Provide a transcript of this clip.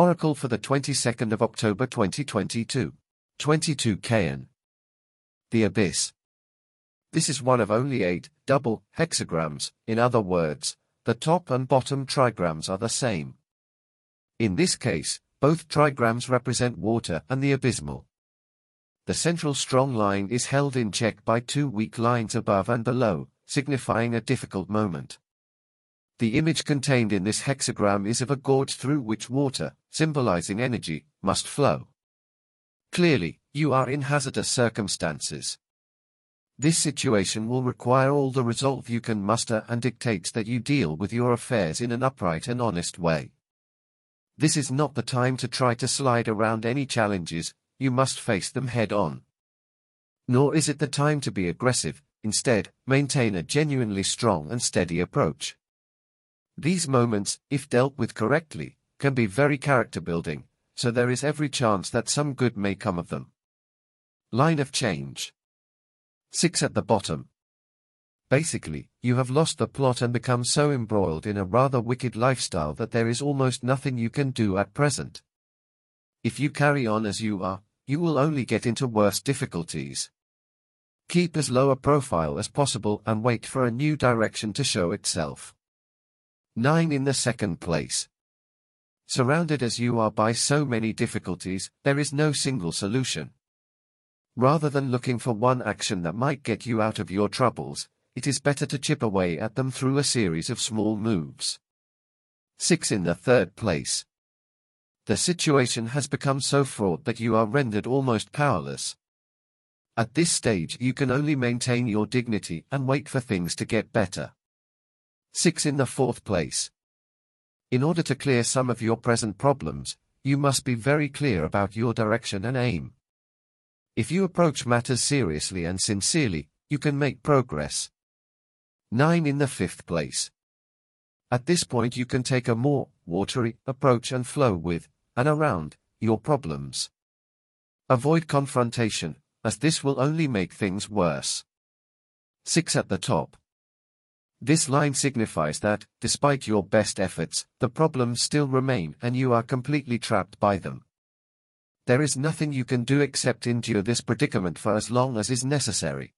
Oracle for the 22nd of October 2022. 22 Kan. The Abyss. This is one of only eight double hexagrams, in other words, the top and bottom trigrams are the same. In this case, both trigrams represent water and the abysmal. The central strong line is held in check by two weak lines above and below, signifying a difficult moment. The image contained in this hexagram is of a gorge through which water, symbolizing energy, must flow. Clearly, you are in hazardous circumstances. This situation will require all the resolve you can muster and dictates that you deal with your affairs in an upright and honest way. This is not the time to try to slide around any challenges, you must face them head on. Nor is it the time to be aggressive, instead, maintain a genuinely strong and steady approach. These moments, if dealt with correctly, can be very character building, so there is every chance that some good may come of them. Line of change. 6 at the bottom. Basically, you have lost the plot and become so embroiled in a rather wicked lifestyle that there is almost nothing you can do at present. If you carry on as you are, you will only get into worse difficulties. Keep as low a profile as possible and wait for a new direction to show itself. 9 in the second place. Surrounded as you are by so many difficulties, there is no single solution. Rather than looking for one action that might get you out of your troubles, it is better to chip away at them through a series of small moves. 6 in the third place. The situation has become so fraught that you are rendered almost powerless. At this stage you can only maintain your dignity and wait for things to get better. 6 in the fourth place. In order to clear some of your present problems, you must be very clear about your direction and aim. If you approach matters seriously and sincerely, you can make progress. 9 in the fifth place. At this point you can take a more watery approach and flow with, and around, your problems. Avoid confrontation, as this will only make things worse. 6 at the top. This line signifies that, despite your best efforts, the problems still remain and you are completely trapped by them. There is nothing you can do except endure this predicament for as long as is necessary.